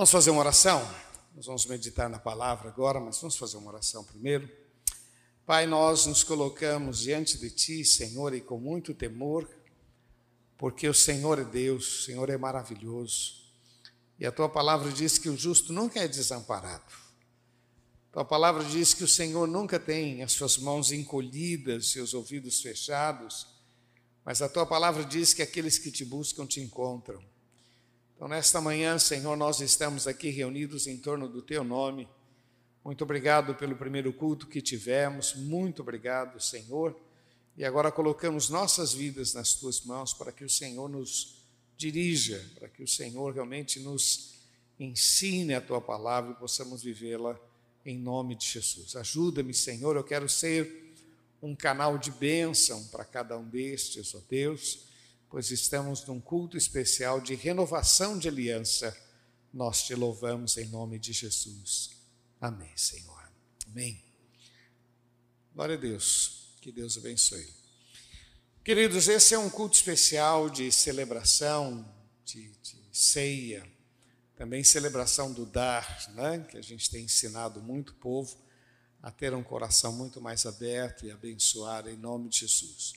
Vamos fazer uma oração? Nós vamos meditar na palavra agora, mas vamos fazer uma oração primeiro. Pai, nós nos colocamos diante de Ti, Senhor, e com muito temor, porque o Senhor é Deus, o Senhor é maravilhoso. E a Tua palavra diz que o justo nunca é desamparado. A Tua palavra diz que o Senhor nunca tem as suas mãos encolhidas, seus ouvidos fechados, mas a Tua palavra diz que aqueles que te buscam te encontram. Então, nesta manhã, Senhor, nós estamos aqui reunidos em torno do Teu nome. Muito obrigado pelo primeiro culto que tivemos, muito obrigado, Senhor. E agora colocamos nossas vidas nas Tuas mãos para que o Senhor nos dirija, para que o Senhor realmente nos ensine a Tua palavra e possamos vivê-la em nome de Jesus. Ajuda-me, Senhor, eu quero ser um canal de bênção para cada um destes, ó Deus pois estamos num culto especial de renovação de aliança. Nós te louvamos em nome de Jesus. Amém, Senhor. Amém. Glória a Deus. Que Deus abençoe. Queridos, esse é um culto especial de celebração, de, de ceia, também celebração do dar, né? que a gente tem ensinado muito povo a ter um coração muito mais aberto e abençoar em nome de Jesus.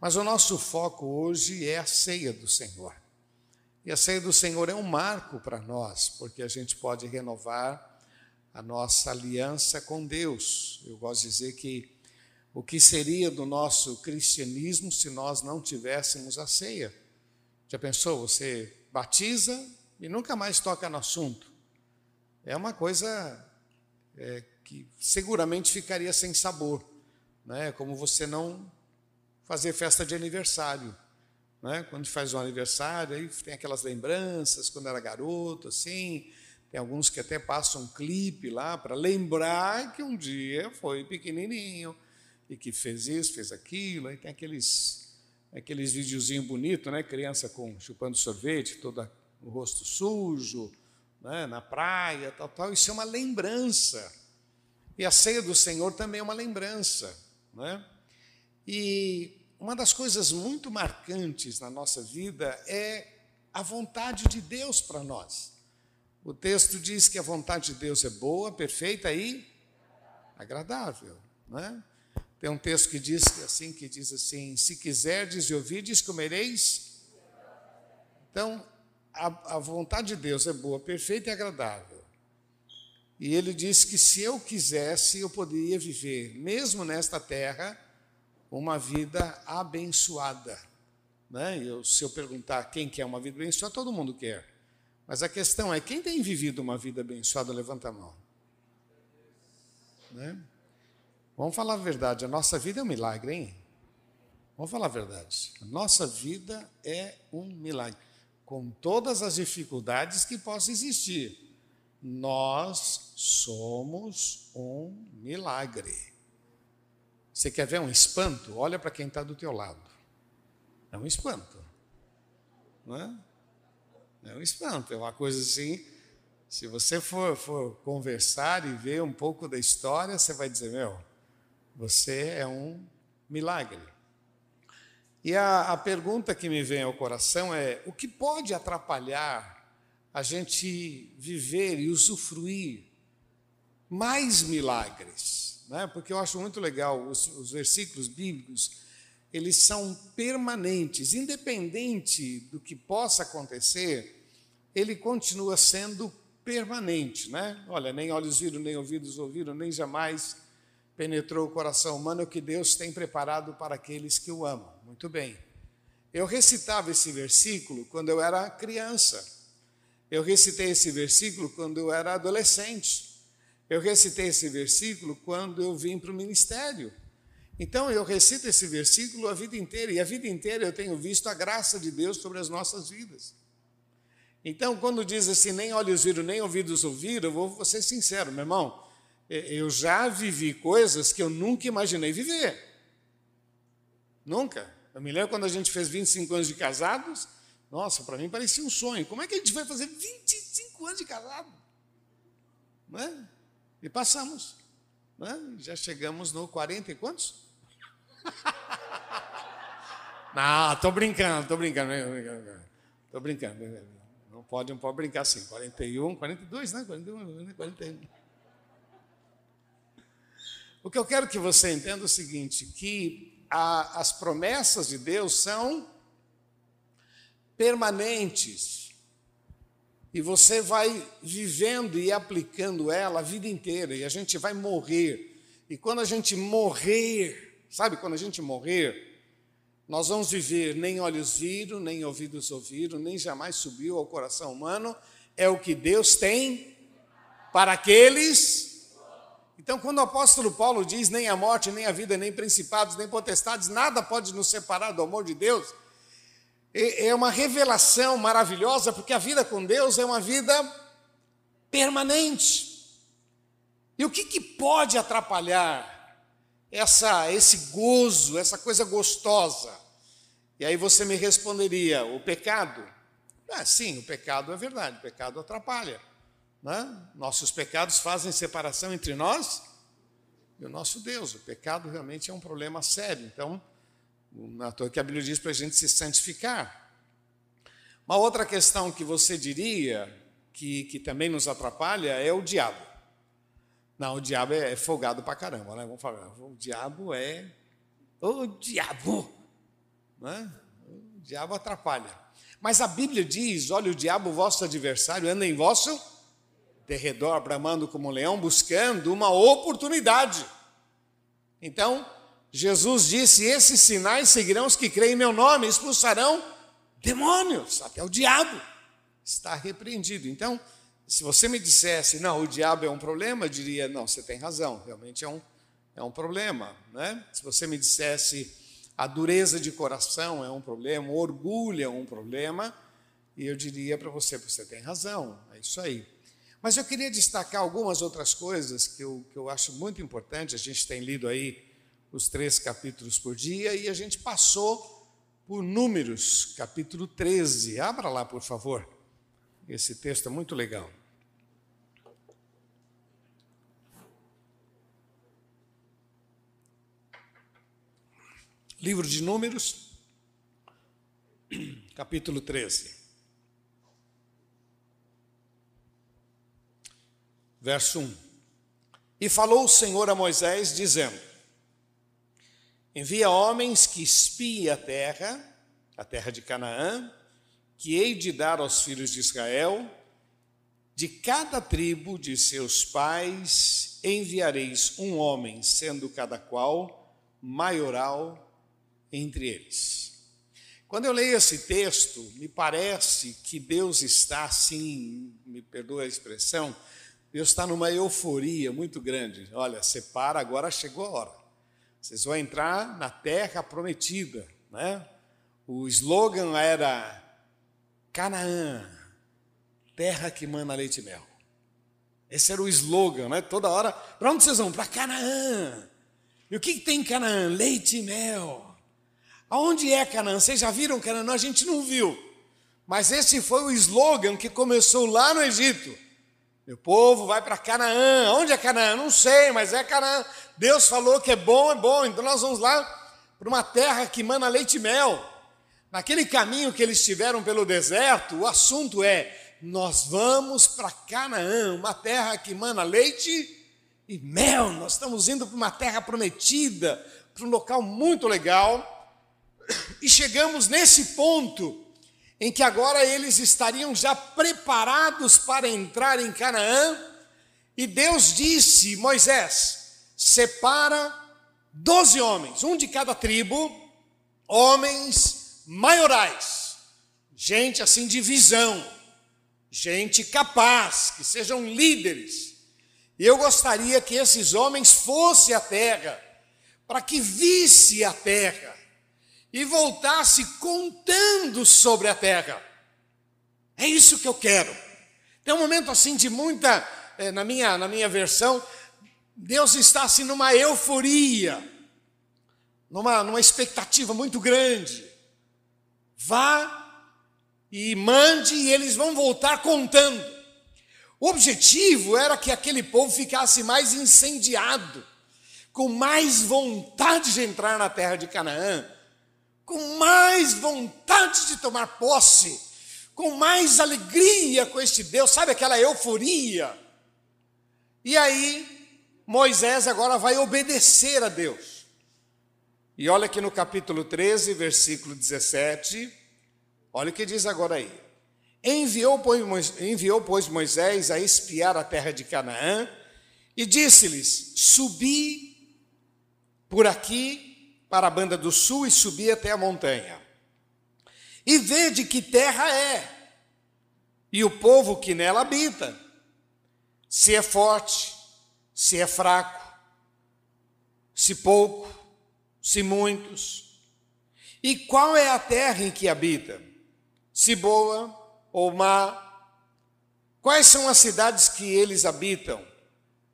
Mas o nosso foco hoje é a ceia do Senhor. E a ceia do Senhor é um marco para nós, porque a gente pode renovar a nossa aliança com Deus. Eu gosto de dizer que o que seria do nosso cristianismo se nós não tivéssemos a ceia? Já pensou? Você batiza e nunca mais toca no assunto. É uma coisa é, que seguramente ficaria sem sabor, né? como você não fazer festa de aniversário. Né? Quando faz um aniversário, aí tem aquelas lembranças, quando era garoto, assim. Tem alguns que até passam um clipe lá para lembrar que um dia foi pequenininho e que fez isso, fez aquilo. Aí tem aqueles, aqueles videozinhos bonitos, né? Criança com chupando sorvete, todo o rosto sujo, né? na praia, tal, tal. Isso é uma lembrança. E a ceia do Senhor também é uma lembrança. Né? E uma das coisas muito marcantes na nossa vida é a vontade de Deus para nós. O texto diz que a vontade de Deus é boa, perfeita e agradável, né? Tem um texto que diz assim, que diz assim: se quiserdes e ouvides, comereis. Então, a, a vontade de Deus é boa, perfeita e agradável. E ele diz que se eu quisesse, eu poderia viver, mesmo nesta terra, uma vida abençoada. Né? Eu, se eu perguntar quem quer uma vida abençoada, todo mundo quer. Mas a questão é: quem tem vivido uma vida abençoada, levanta a mão. Né? Vamos falar a verdade: a nossa vida é um milagre, hein? Vamos falar a verdade. A nossa vida é um milagre. Com todas as dificuldades que possam existir, nós somos um milagre. Você quer ver um espanto? Olha para quem está do teu lado. É um espanto. Não é? É um espanto, é uma coisa assim. Se você for, for conversar e ver um pouco da história, você vai dizer: Meu, você é um milagre. E a, a pergunta que me vem ao coração é: o que pode atrapalhar a gente viver e usufruir mais milagres? Né? porque eu acho muito legal os, os versículos bíblicos, eles são permanentes, independente do que possa acontecer, ele continua sendo permanente, né? Olha, nem olhos viram, nem ouvidos ouviram, nem jamais penetrou o coração humano o que Deus tem preparado para aqueles que o amam. Muito bem. Eu recitava esse versículo quando eu era criança. Eu recitei esse versículo quando eu era adolescente. Eu recitei esse versículo quando eu vim para o ministério. Então eu recito esse versículo a vida inteira, e a vida inteira eu tenho visto a graça de Deus sobre as nossas vidas. Então, quando diz assim, nem olhos viram, nem ouvidos ouviram, eu vou, ser sincero, meu irmão, eu já vivi coisas que eu nunca imaginei viver. Nunca. Eu me lembro quando a gente fez 25 anos de casados, nossa, para mim parecia um sonho. Como é que a gente vai fazer 25 anos de casado? Não é? E passamos. Né? Já chegamos no 40 e quantos? Não, estou brincando, estou brincando. Estou brincando. Não pode, pode brincar assim, 41, 42, né? 41, 41. O que eu quero que você entenda é o seguinte, que a, as promessas de Deus são permanentes. E você vai vivendo e aplicando ela a vida inteira, e a gente vai morrer. E quando a gente morrer, sabe quando a gente morrer, nós vamos viver nem olhos viram, nem ouvidos ouviram, nem jamais subiu ao coração humano, é o que Deus tem para aqueles. Então, quando o apóstolo Paulo diz: nem a morte, nem a vida, nem principados, nem potestades, nada pode nos separar do amor de Deus, é uma revelação maravilhosa, porque a vida com Deus é uma vida permanente. E o que, que pode atrapalhar essa, esse gozo, essa coisa gostosa. E aí você me responderia: o pecado? Ah, sim, o pecado é verdade, o pecado atrapalha. Né? Nossos pecados fazem separação entre nós e o nosso Deus. O pecado realmente é um problema sério. Então, na toa que a Bíblia diz para a gente se santificar. Uma outra questão que você diria que, que também nos atrapalha é o diabo. Não, o diabo é folgado pra caramba, né? Vamos falar, o diabo é. O diabo! Né? O diabo atrapalha. Mas a Bíblia diz: olha, o diabo, vosso adversário, anda em vosso derredor, bramando como um leão, buscando uma oportunidade. Então, Jesus disse: Esses sinais seguirão os que creem em meu nome, expulsarão demônios, até o diabo está repreendido. Então, se você me dissesse, não, o diabo é um problema, eu diria, não, você tem razão, realmente é um, é um problema. Né? Se você me dissesse, a dureza de coração é um problema, o orgulho é um problema, e eu diria para você, você tem razão, é isso aí. Mas eu queria destacar algumas outras coisas que eu, que eu acho muito importante, a gente tem lido aí os três capítulos por dia, e a gente passou por Números, capítulo 13. Abra lá, por favor. Esse texto é muito legal. Livro de Números, capítulo 13. Verso 1. E falou o Senhor a Moisés, dizendo: Envia homens que espiem a terra, a terra de Canaã, que hei de dar aos filhos de Israel, de cada tribo de seus pais enviareis um homem, sendo cada qual maioral entre eles. Quando eu leio esse texto, me parece que Deus está assim, me perdoa a expressão, Deus está numa euforia muito grande. Olha, separa, agora chegou a hora. Vocês vão entrar na terra prometida, né? O slogan era Canaã, terra que mana leite e mel. Esse era o slogan, né? Toda hora, para onde vocês vão? Para Canaã. E o que, que tem em Canaã? Leite e mel. Aonde é Canaã? Vocês já viram Canaã? Não, a gente não viu. Mas esse foi o slogan que começou lá no Egito. Meu povo vai para Canaã. Onde é Canaã? Não sei, mas é Canaã. Deus falou que é bom, é bom. Então nós vamos lá para uma terra que mana leite e mel. Naquele caminho que eles tiveram pelo deserto, o assunto é: nós vamos para Canaã, uma terra que mana leite e mel. Nós estamos indo para uma terra prometida, para um local muito legal. E chegamos nesse ponto em que agora eles estariam já preparados para entrar em Canaã, e Deus disse: Moisés, separa doze homens, um de cada tribo, homens maiorais, gente assim de visão, gente capaz, que sejam líderes. E eu gostaria que esses homens fossem à terra, para que visse a terra, e voltasse contando sobre a terra. É isso que eu quero. Tem um momento assim de muita, é, na minha, na minha versão, Deus está assim numa euforia, numa, numa expectativa muito grande. Vá e mande e eles vão voltar contando. O objetivo era que aquele povo ficasse mais incendiado, com mais vontade de entrar na terra de Canaã, com mais vontade de tomar posse, com mais alegria com este Deus, sabe aquela euforia? E aí, Moisés agora vai obedecer a Deus. E olha aqui no capítulo 13, versículo 17, olha o que diz agora aí. Enviou pois, enviou, pois, Moisés a espiar a terra de Canaã e disse-lhes: Subi por aqui para a banda do sul e subi até a montanha. E vede que terra é, e o povo que nela habita, se é forte, se é fraco, se pouco, se muitos. E qual é a terra em que habita? Se boa ou má? Quais são as cidades que eles habitam?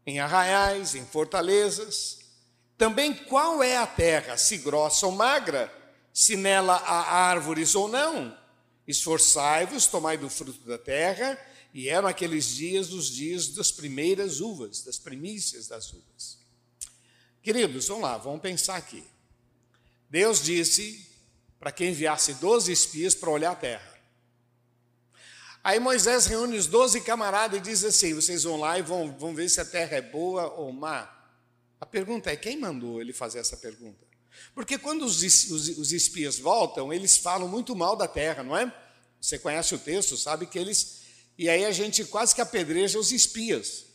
Em arraiais, em fortalezas? Também qual é a terra, se grossa ou magra, se nela há árvores ou não? Esforçai-vos, tomai do fruto da terra, e eram aqueles dias os dias das primeiras uvas, das primícias das uvas. Queridos, vamos lá, vamos pensar aqui. Deus disse para que enviasse doze espias para olhar a terra. Aí Moisés reúne os doze camaradas e diz assim: vocês vão lá e vão, vão ver se a terra é boa ou má. A pergunta é: quem mandou ele fazer essa pergunta? Porque quando os, os, os espias voltam, eles falam muito mal da terra, não é? Você conhece o texto, sabe que eles. E aí a gente quase que apedreja os espias.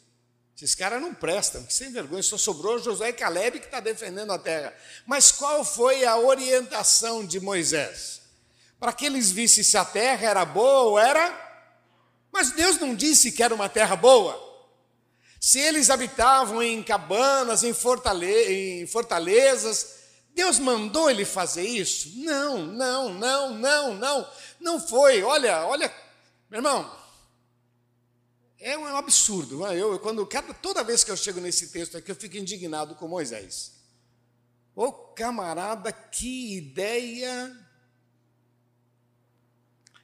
Esses caras não prestam, que sem vergonha, só sobrou Josué e Caleb que está defendendo a terra. Mas qual foi a orientação de Moisés? Para que eles vissem se a terra era boa ou era mas Deus não disse que era uma terra boa. Se eles habitavam em cabanas, em, fortale em fortalezas, Deus mandou ele fazer isso? Não, não, não, não, não. Não foi. Olha, olha, meu irmão, é um absurdo. É? Eu, quando, cada, toda vez que eu chego nesse texto aqui, eu fico indignado com Moisés. Ô camarada, que ideia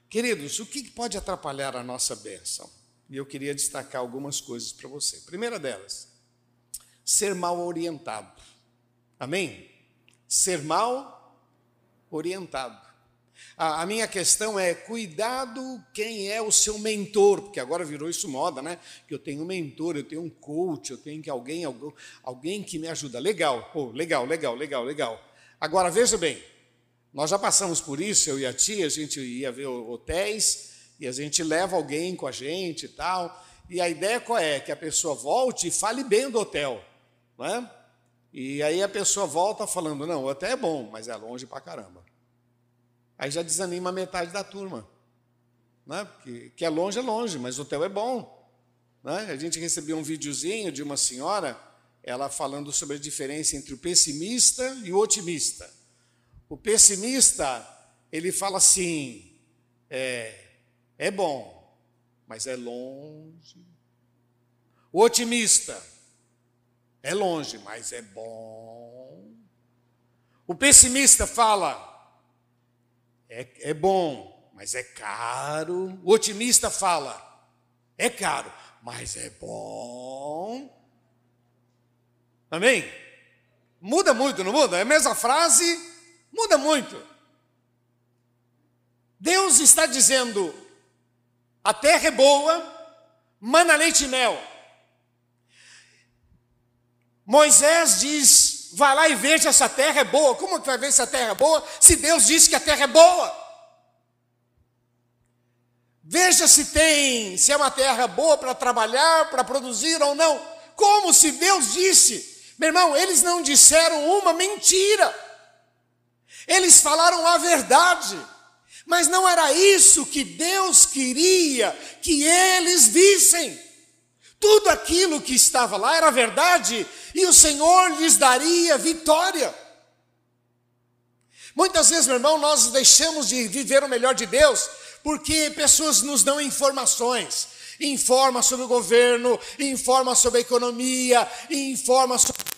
Queridos, o que pode atrapalhar a nossa bênção? E eu queria destacar algumas coisas para você. Primeira delas, ser mal orientado. Amém? Ser mal orientado. A, minha questão é: cuidado quem é o seu mentor, porque agora virou isso moda, né? Que eu tenho um mentor, eu tenho um coach, eu tenho que alguém, alguém, alguém que me ajuda. Legal, legal, legal, legal, legal. Agora veja bem, nós já passamos por isso, eu e a tia, a gente ia ver hotéis e a gente leva alguém com a gente e tal. E a ideia qual é? Que a pessoa volte e fale bem do hotel. Não é? E aí a pessoa volta falando: não, o hotel é bom, mas é longe pra caramba. Aí já desanima metade da turma. Né? Que, que é longe, é longe, mas o hotel é bom. Né? A gente recebeu um videozinho de uma senhora, ela falando sobre a diferença entre o pessimista e o otimista. O pessimista, ele fala assim: é, é bom, mas é longe. O otimista, é longe, mas é bom. O pessimista fala: é, é bom, mas é caro. O otimista fala: é caro, mas é bom. Amém? Muda muito, não muda? É a mesma frase, Muda muito. Deus está dizendo: a terra é boa, mana leite e mel. Moisés diz: vai lá e veja se a terra é boa. Como que vai ver se a terra é boa? Se Deus disse que a terra é boa. Veja se tem, se é uma terra boa para trabalhar, para produzir ou não. Como se Deus disse? Meu irmão, eles não disseram uma mentira. Eles falaram a verdade, mas não era isso que Deus queria que eles vissem. Tudo aquilo que estava lá era verdade e o Senhor lhes daria vitória. Muitas vezes, meu irmão, nós deixamos de viver o melhor de Deus porque pessoas nos dão informações. Informa sobre o governo, informa sobre a economia, informa sobre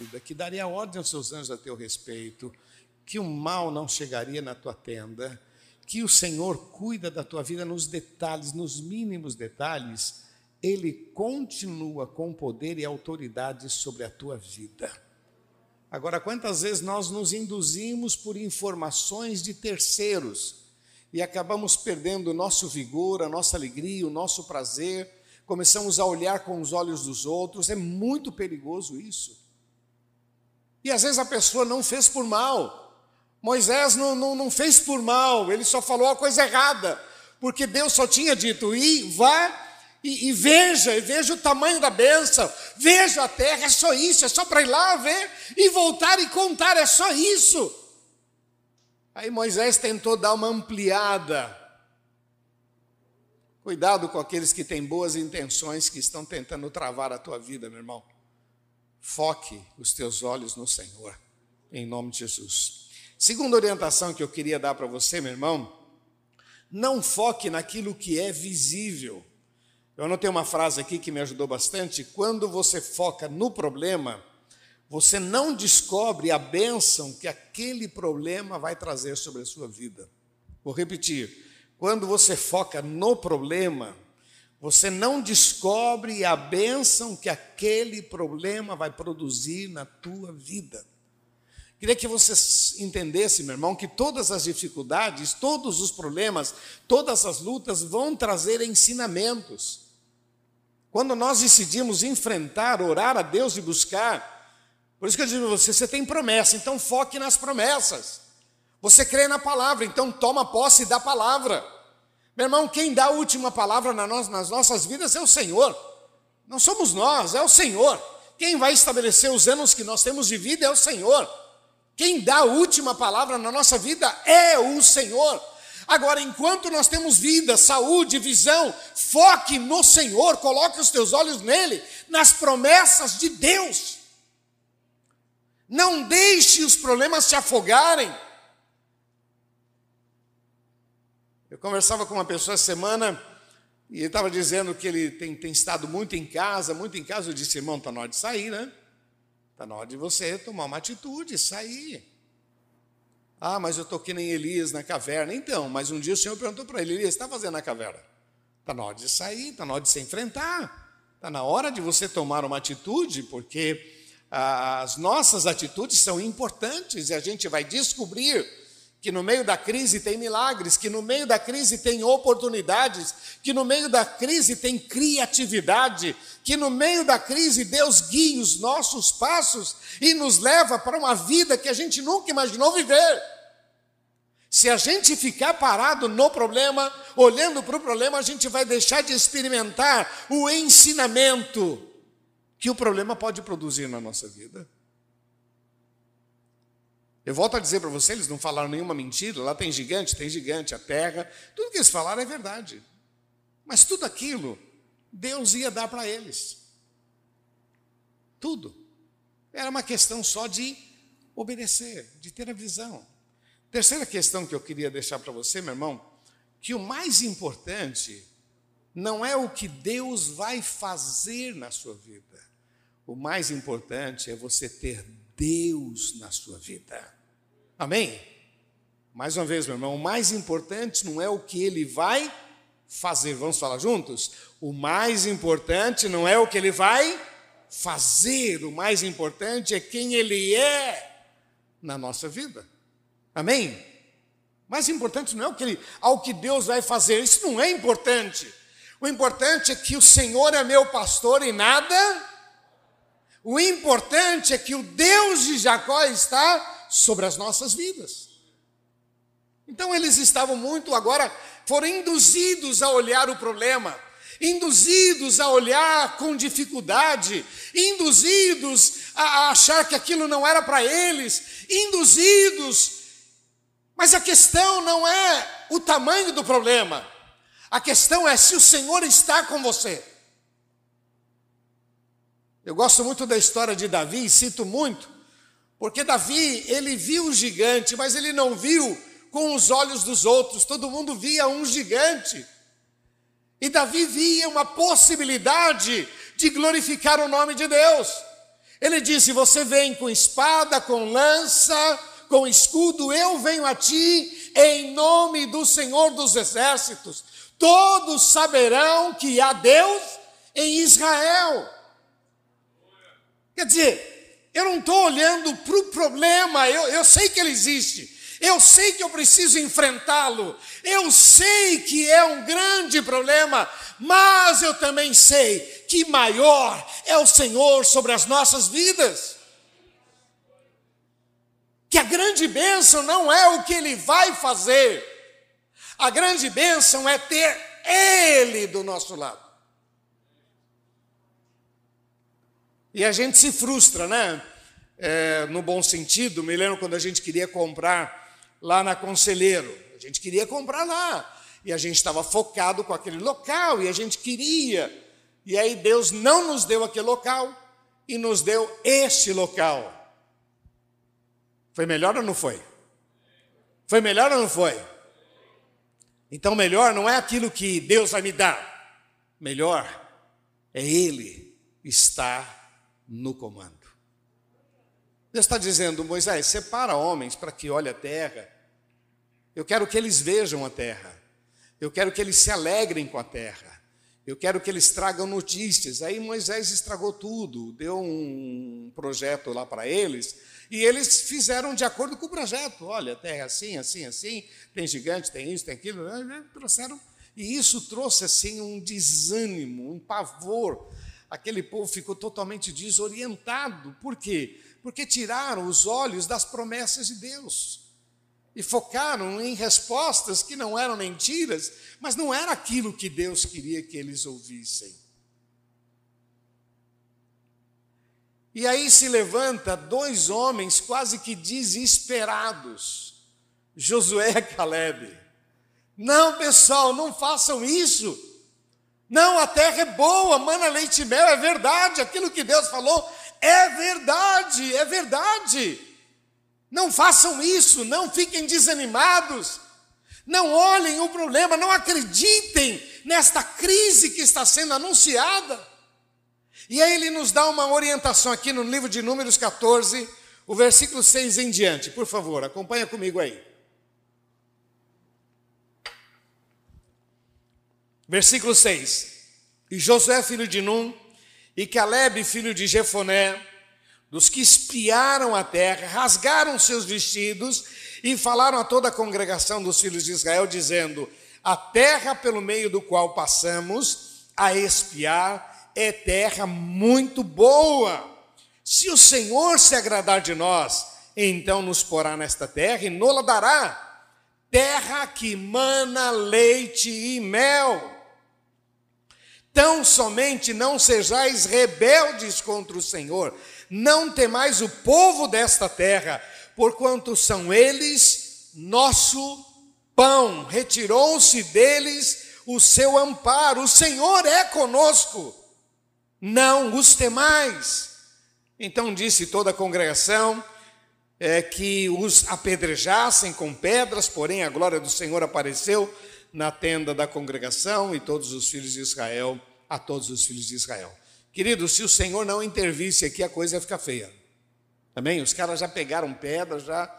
vida, que daria ordem aos seus anjos a teu respeito, que o mal não chegaria na tua tenda, que o Senhor cuida da tua vida nos detalhes, nos mínimos detalhes, ele continua com poder e autoridade sobre a tua vida. Agora, quantas vezes nós nos induzimos por informações de terceiros e acabamos perdendo o nosso vigor, a nossa alegria, o nosso prazer, começamos a olhar com os olhos dos outros, é muito perigoso isso. E às vezes a pessoa não fez por mal. Moisés não, não, não fez por mal, ele só falou a coisa errada, porque Deus só tinha dito: e vá e, e, veja, e veja o tamanho da bênção, veja a terra, é só isso, é só para ir lá ver e voltar e contar, é só isso. Aí Moisés tentou dar uma ampliada. Cuidado com aqueles que têm boas intenções, que estão tentando travar a tua vida, meu irmão. Foque os teus olhos no Senhor, em nome de Jesus. Segunda orientação que eu queria dar para você, meu irmão, não foque naquilo que é visível. Eu anotei uma frase aqui que me ajudou bastante. Quando você foca no problema, você não descobre a bênção que aquele problema vai trazer sobre a sua vida. Vou repetir. Quando você foca no problema, você não descobre a bênção que aquele problema vai produzir na tua vida. Queria que você entendesse, meu irmão, que todas as dificuldades, todos os problemas, todas as lutas vão trazer ensinamentos. Quando nós decidimos enfrentar, orar a Deus e buscar, por isso que eu digo a você, você tem promessa, então foque nas promessas. Você crê na palavra, então toma posse da palavra. Meu irmão, quem dá a última palavra nas nossas vidas é o Senhor. Não somos nós, é o Senhor. Quem vai estabelecer os anos que nós temos de vida é o Senhor. Quem dá a última palavra na nossa vida é o Senhor. Agora, enquanto nós temos vida, saúde, visão, foque no Senhor, coloque os teus olhos nele, nas promessas de Deus. Não deixe os problemas te afogarem. Eu conversava com uma pessoa essa semana e ele estava dizendo que ele tem, tem, estado muito em casa, muito em casa. Eu disse, irmão, está na hora de sair, né? Está na hora de você tomar uma atitude, sair. Ah, mas eu estou aqui nem Elias na caverna. Então, mas um dia o Senhor perguntou para ele: Elias, está fazendo na caverna? Está na hora de sair, está na hora de se enfrentar. Está na hora de você tomar uma atitude, porque as nossas atitudes são importantes e a gente vai descobrir que no meio da crise tem milagres, que no meio da crise tem oportunidades, que no meio da crise tem criatividade, que no meio da crise Deus guia os nossos passos e nos leva para uma vida que a gente nunca imaginou viver. Se a gente ficar parado no problema, olhando para o problema, a gente vai deixar de experimentar o ensinamento que o problema pode produzir na nossa vida. Eu volto a dizer para vocês, eles não falaram nenhuma mentira, lá tem gigante, tem gigante, a terra, tudo que eles falaram é verdade. Mas tudo aquilo, Deus ia dar para eles. Tudo. Era uma questão só de obedecer, de ter a visão. Terceira questão que eu queria deixar para você, meu irmão, que o mais importante não é o que Deus vai fazer na sua vida. O mais importante é você ter Deus na sua vida. Amém? Mais uma vez, meu irmão, o mais importante não é o que ele vai fazer. Vamos falar juntos? O mais importante não é o que ele vai fazer, o mais importante é quem ele é na nossa vida. Amém? O mais importante não é o que ele, ao que Deus vai fazer, isso não é importante. O importante é que o Senhor é meu pastor e nada. O importante é que o Deus de Jacó está sobre as nossas vidas. Então eles estavam muito agora, foram induzidos a olhar o problema, induzidos a olhar com dificuldade, induzidos a achar que aquilo não era para eles, induzidos. Mas a questão não é o tamanho do problema, a questão é se o Senhor está com você. Eu gosto muito da história de Davi e cito muito, porque Davi, ele viu o gigante, mas ele não viu com os olhos dos outros, todo mundo via um gigante. E Davi via uma possibilidade de glorificar o nome de Deus. Ele disse: Você vem com espada, com lança, com escudo, eu venho a ti em nome do Senhor dos Exércitos. Todos saberão que há Deus em Israel. Quer dizer, eu não estou olhando para o problema, eu, eu sei que ele existe, eu sei que eu preciso enfrentá-lo, eu sei que é um grande problema, mas eu também sei que maior é o Senhor sobre as nossas vidas. Que a grande bênção não é o que ele vai fazer, a grande bênção é ter ele do nosso lado. E a gente se frustra, né? É, no bom sentido, me lembro quando a gente queria comprar lá na Conselheiro, a gente queria comprar lá, e a gente estava focado com aquele local, e a gente queria, e aí Deus não nos deu aquele local, e nos deu este local. Foi melhor ou não foi? Foi melhor ou não foi? Então, melhor não é aquilo que Deus vai me dar, melhor é Ele estar no comando. Deus está dizendo, Moisés, separa homens para que olhem a terra. Eu quero que eles vejam a terra. Eu quero que eles se alegrem com a terra. Eu quero que eles tragam notícias. Aí Moisés estragou tudo, deu um projeto lá para eles, e eles fizeram de acordo com o projeto. Olha, a terra é assim, assim, assim, tem gigante, tem isso, tem aquilo, trouxeram. E isso trouxe assim um desânimo, um pavor. Aquele povo ficou totalmente desorientado. Por quê? Porque tiraram os olhos das promessas de Deus e focaram em respostas que não eram mentiras, mas não era aquilo que Deus queria que eles ouvissem. E aí se levanta dois homens quase que desesperados, Josué e Caleb. Não, pessoal, não façam isso. Não, a terra é boa, mana leite e mel, é verdade, aquilo que Deus falou é verdade, é verdade. Não façam isso, não fiquem desanimados, não olhem o problema, não acreditem nesta crise que está sendo anunciada. E aí ele nos dá uma orientação aqui no livro de Números 14, o versículo 6 em diante. Por favor, acompanha comigo aí. Versículo 6. E Josué, filho de Num, e Caleb, filho de Jefoné, dos que espiaram a terra, rasgaram seus vestidos e falaram a toda a congregação dos filhos de Israel, dizendo: A terra pelo meio do qual passamos a espiar é terra muito boa. Se o Senhor se agradar de nós, então nos porá nesta terra e nola dará terra que mana leite e mel. Tão somente não sejais rebeldes contra o Senhor, não temais o povo desta terra, porquanto são eles nosso pão. Retirou-se deles o seu amparo, o Senhor é conosco não os temais. Então disse toda a congregação é, que os apedrejassem com pedras, porém a glória do Senhor apareceu na tenda da congregação e todos os filhos de Israel, a todos os filhos de Israel. Queridos, se o Senhor não intervisse aqui, a coisa ia ficar feia. Amém? Os caras já pegaram pedras, já.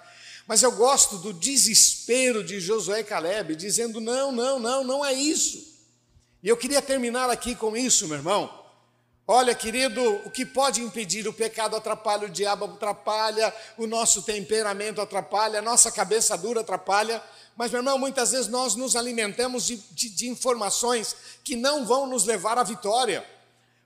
Mas eu gosto do desespero de Josué e Caleb, dizendo: não, não, não, não é isso. E eu queria terminar aqui com isso, meu irmão. Olha, querido, o que pode impedir? O pecado atrapalha, o diabo atrapalha, o nosso temperamento atrapalha, a nossa cabeça dura atrapalha. Mas, meu irmão, muitas vezes nós nos alimentamos de, de, de informações que não vão nos levar à vitória.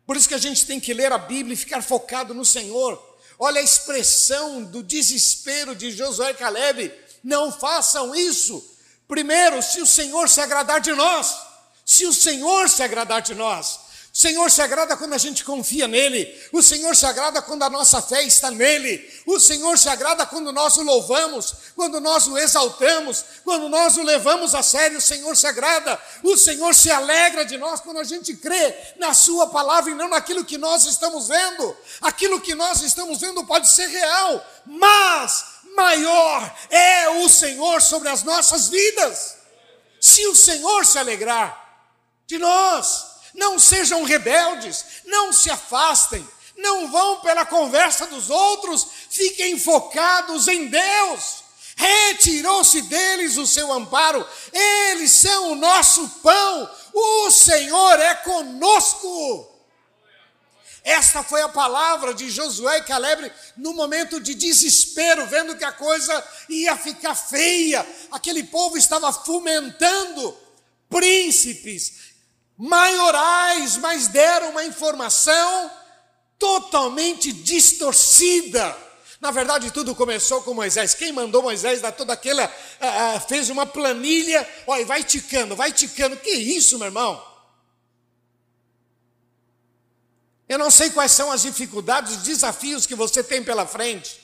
Por isso que a gente tem que ler a Bíblia e ficar focado no Senhor. Olha a expressão do desespero de Josué e Caleb. Não façam isso. Primeiro, se o Senhor se agradar de nós. Se o Senhor se agradar de nós. O Senhor se agrada quando a gente confia nele. O Senhor se agrada quando a nossa fé está nele. O Senhor se agrada quando nós o louvamos, quando nós o exaltamos, quando nós o levamos a sério. O Senhor se agrada. O Senhor se alegra de nós quando a gente crê na Sua palavra e não naquilo que nós estamos vendo. Aquilo que nós estamos vendo pode ser real, mas maior é o Senhor sobre as nossas vidas. Se o Senhor se alegrar de nós, não sejam rebeldes, não se afastem, não vão pela conversa dos outros, fiquem focados em Deus. Retirou-se deles o seu amparo, eles são o nosso pão, o Senhor é conosco. Esta foi a palavra de Josué e Caleb no momento de desespero, vendo que a coisa ia ficar feia. Aquele povo estava fomentando príncipes, maiorais, mas deram uma informação totalmente distorcida. Na verdade, tudo começou com Moisés. Quem mandou Moisés dar toda aquela. Uh, uh, fez uma planilha, olha, vai ticando, vai ticando. Que isso, meu irmão? Eu não sei quais são as dificuldades, os desafios que você tem pela frente,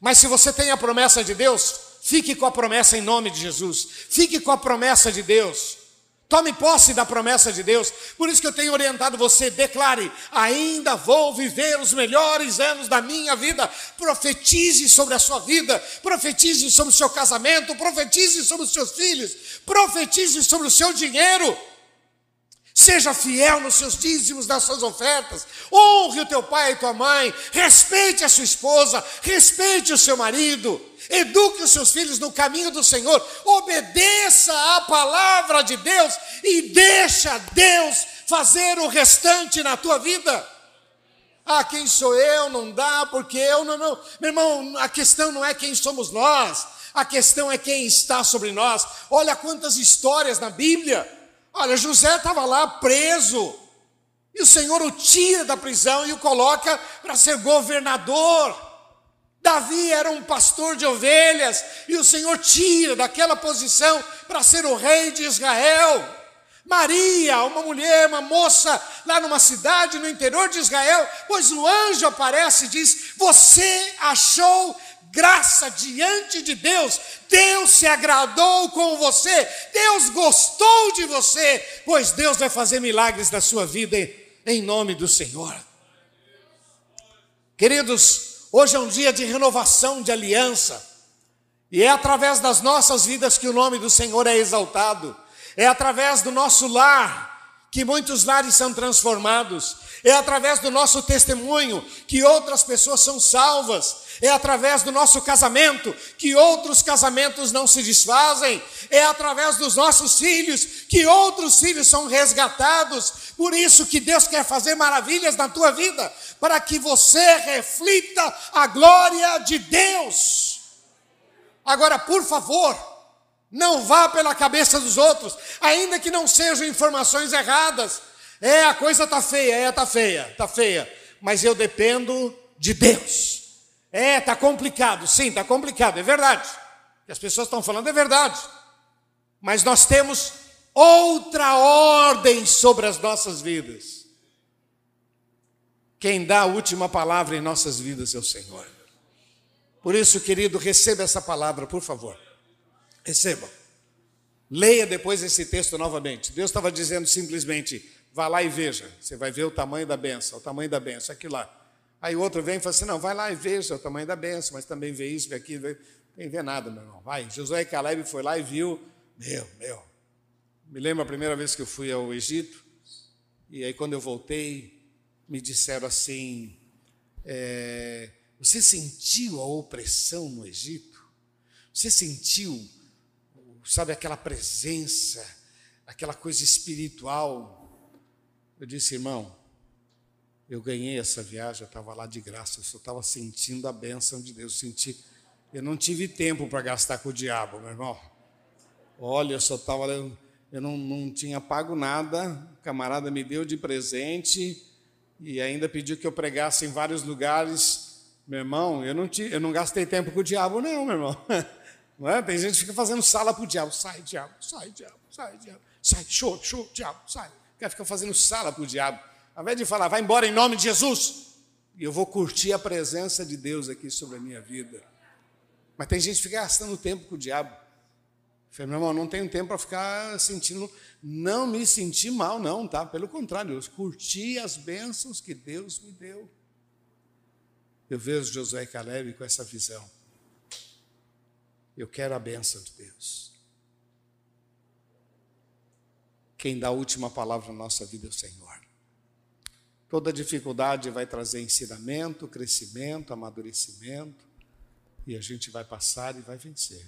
mas se você tem a promessa de Deus, fique com a promessa em nome de Jesus, fique com a promessa de Deus. Tome posse da promessa de Deus. Por isso que eu tenho orientado você, declare: ainda vou viver os melhores anos da minha vida. Profetize sobre a sua vida, profetize sobre o seu casamento, profetize sobre os seus filhos, profetize sobre o seu dinheiro. Seja fiel nos seus dízimos, nas suas ofertas. Honre o teu pai e tua mãe. Respeite a sua esposa. Respeite o seu marido. Eduque os seus filhos no caminho do Senhor. Obedeça a palavra de Deus e deixa Deus fazer o restante na tua vida. Ah, quem sou eu? Não dá, porque eu não, não. Meu irmão, a questão não é quem somos nós. A questão é quem está sobre nós. Olha quantas histórias na Bíblia Olha, José estava lá preso, e o Senhor o tira da prisão e o coloca para ser governador. Davi era um pastor de ovelhas, e o Senhor tira daquela posição para ser o rei de Israel. Maria, uma mulher, uma moça lá numa cidade no interior de Israel, pois o anjo aparece e diz: Você achou graça diante de Deus. Deus se agradou com você, Deus gostou de você, pois Deus vai fazer milagres na sua vida em nome do Senhor. Queridos, hoje é um dia de renovação de aliança, e é através das nossas vidas que o nome do Senhor é exaltado, é através do nosso lar que muitos lares são transformados, é através do nosso testemunho que outras pessoas são salvas, é através do nosso casamento que outros casamentos não se desfazem, é através dos nossos filhos que outros filhos são resgatados. Por isso que Deus quer fazer maravilhas na tua vida, para que você reflita a glória de Deus. Agora, por favor, não vá pela cabeça dos outros, ainda que não sejam informações erradas. É, a coisa está feia, é, está feia, está feia, mas eu dependo de Deus. É, está complicado. Sim, está complicado, é verdade. Que as pessoas estão falando é verdade. Mas nós temos outra ordem sobre as nossas vidas. Quem dá a última palavra em nossas vidas é o Senhor. Por isso, querido, receba essa palavra, por favor. Receba. Leia depois esse texto novamente. Deus estava dizendo simplesmente: vá lá e veja. Você vai ver o tamanho da benção, o tamanho da benção, aqui lá. Aí o outro vem e fala assim: não, vai lá e veja o tamanho da benção, mas também vê isso, vê aquilo, vê... nem vê nada, meu irmão. Vai. Josué Caleb foi lá e viu, meu, meu. Me lembro a primeira vez que eu fui ao Egito, e aí quando eu voltei, me disseram assim: é, você sentiu a opressão no Egito? Você sentiu, sabe, aquela presença, aquela coisa espiritual? Eu disse, irmão, eu ganhei essa viagem, eu estava lá de graça, eu só estava sentindo a bênção de Deus. Senti, eu não tive tempo para gastar com o diabo, meu irmão. Olha, eu só estava. Eu não, não tinha pago nada, o camarada me deu de presente e ainda pediu que eu pregasse em vários lugares. Meu irmão, eu não, tinha, eu não gastei tempo com o diabo, não, meu irmão. Não é? Tem gente que fica fazendo sala para o diabo. Sai, diabo, sai, diabo, sai, diabo. Sai, show, show, diabo, sai. Quer ficar fazendo sala para o diabo. Ao invés de falar, vai embora em nome de Jesus, e eu vou curtir a presença de Deus aqui sobre a minha vida. Mas tem gente que fica gastando tempo com o diabo. Falei, meu irmão, não tenho tempo para ficar sentindo, não me senti mal, não, tá? Pelo contrário, eu curti as bênçãos que Deus me deu. Eu vejo Josué e Caleb com essa visão. Eu quero a bênção de Deus. Quem dá a última palavra na nossa vida é o Senhor. Toda dificuldade vai trazer ensinamento, crescimento, amadurecimento, e a gente vai passar e vai vencer.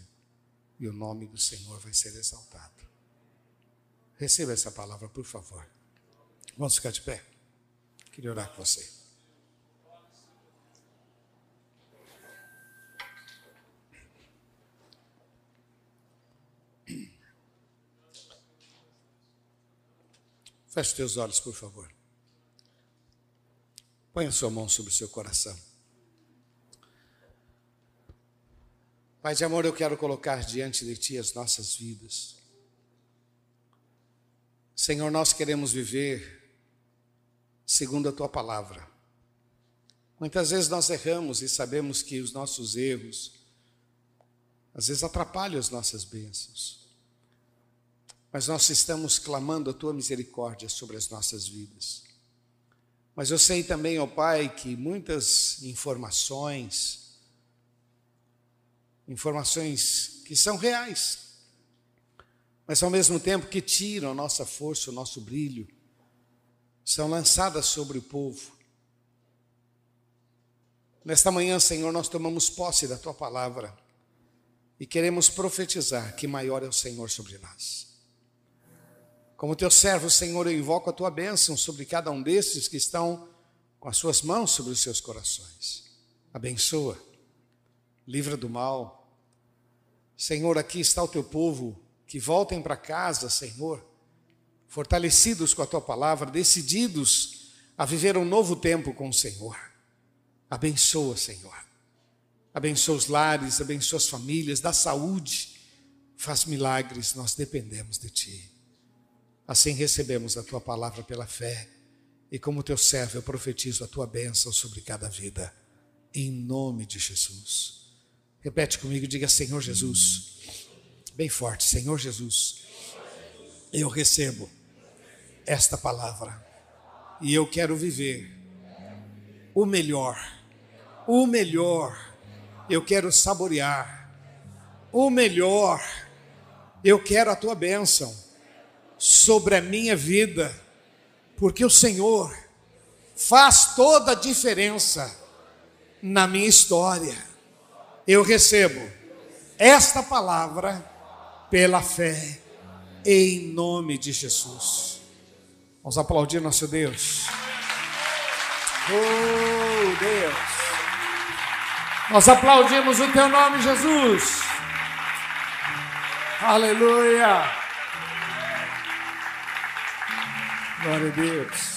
E o nome do Senhor vai ser exaltado. Receba essa palavra, por favor. Vamos ficar de pé. Queria orar com você. Feche os teus olhos, por favor. Põe a sua mão sobre o seu coração. Pai de amor, eu quero colocar diante de Ti as nossas vidas. Senhor, nós queremos viver segundo a Tua palavra. Muitas vezes nós erramos e sabemos que os nossos erros, às vezes, atrapalham as nossas bênçãos. Mas nós estamos clamando a Tua misericórdia sobre as nossas vidas. Mas eu sei também, ó Pai, que muitas informações, informações que são reais, mas ao mesmo tempo que tiram a nossa força, o nosso brilho, são lançadas sobre o povo. Nesta manhã, Senhor, nós tomamos posse da tua palavra e queremos profetizar que maior é o Senhor sobre nós. Como teu servo, Senhor, eu invoco a tua bênção sobre cada um destes que estão com as suas mãos sobre os seus corações. Abençoa, livra do mal. Senhor, aqui está o teu povo, que voltem para casa, Senhor, fortalecidos com a tua palavra, decididos a viver um novo tempo com o Senhor. Abençoa, Senhor. Abençoa os lares, abençoa as famílias, dá saúde, faz milagres, nós dependemos de Ti. Assim recebemos a tua palavra pela fé. E como teu servo, eu profetizo a tua bênção sobre cada vida. Em nome de Jesus. Repete comigo, diga Senhor Jesus. Bem forte, Senhor Jesus. Eu recebo esta palavra. E eu quero viver o melhor. O melhor. Eu quero saborear o melhor. Eu quero a tua bênção sobre a minha vida, porque o Senhor faz toda a diferença na minha história. Eu recebo esta palavra pela fé, em nome de Jesus. Vamos aplaudir nosso Deus. Oh, Deus. Nós aplaudimos o teu nome, Jesus. Aleluia. Glória a Deus.